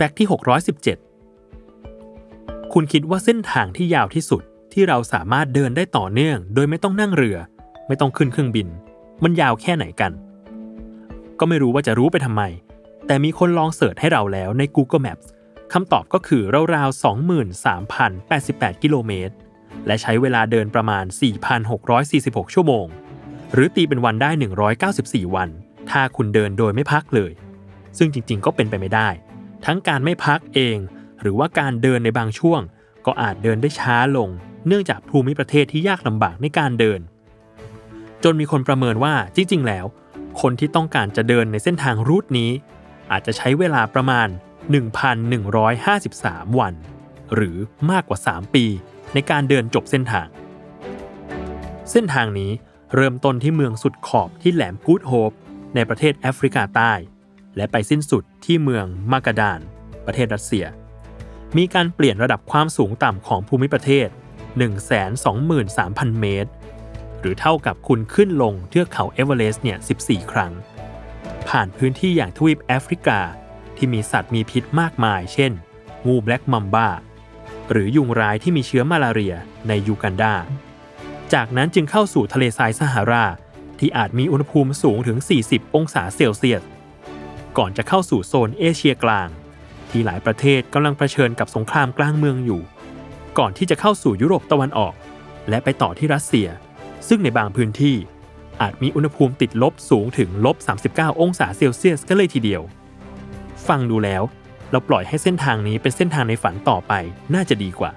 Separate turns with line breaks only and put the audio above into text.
แฟกต์ที่ 617 คุณคิดว่าเส้นทางที่ยาวที่สุดที่เราสามารถเดินได้ต่อเนื่อง โดยไม่ต้องนั่งเรือ ไม่ต้องขึ้นเครื่องบิน มันยาวแค่ไหนกัน ก็ไม่รู้ว่าจะรู้ไปทำไม แต่มีคนลองเสิร์ชให้เราแล้วใน Google Maps คำตอบก็คือราวๆ23,088 กิโลเมตร และใช้เวลาเดินประมาณ 4,646 ชั่วโมง หรือตีเป็นวันได้ 194 วัน ถ้าคุณเดินโดยไม่พักเลย ซึ่งจริงๆ ก็เป็นไปไม่ได้ ทั้งการไม่พักเอง หรือว่าการเดินในบางช่วง ก็อาจเดินได้ช้าลง เนื่องจากภูมิประเทศที่ยากลำบากในการเดิน จนมีคนประเมินว่าจริง ๆ แล้ว คนที่ต้องการจะเดินในเส้นทางรูทนี้ อาจจะใช้เวลาประมาณ 1,153 วัน หรือมากกว่า 3 ปี ในการเดินจบเส้นทาง เส้นทางนี้เริ่มต้นที่เมืองสุดขอบที่แหลมกูดโฮปในประเทศแอฟริกาใต้ และไปสิ้นสุดที่เมืองมากาดาน ประเทศรัสเซีย มีการเปลี่ยนระดับความสูงต่ำของภูมิประเทศ 123,000 เมตร หรือเท่ากับคุณขึ้นลงเทือกเขาเอเวอเรสต์เนี่ย 14 ครั้ง ผ่านพื้นที่อย่างทวีปแอฟริกาที่มีสัตว์มีพิษมากมาย เช่น งูแบล็กมัมบ้า หรือยุงร้ายที่มีเชื้อมาลาเรียในยูกันดา จากนั้นจึงเข้าสู่ทะเลทรายซาฮารา ที่อาจมีอุณหภูมิสูงถึง 40 องศาเซลเซียส ก่อนจะเข้าสู่โซนเอเชียกลาง ที่หลายประเทศกำลังเผชิญกับสงครามกลางเมืองอยู่ ก่อนที่จะเข้าสู่ยุโรปตะวันออก และไปต่อที่รัสเซีย ซึ่งในบางพื้นที่ อาจมีอุณหภูมิติดลบสูงถึงลบ 39 องศาเซลเซียสก็เลยทีเดียว ฟังดูแล้ว เราปล่อยให้เส้นทางนี้เป็นเส้นทางในฝันต่อไปน่าจะดีกว่า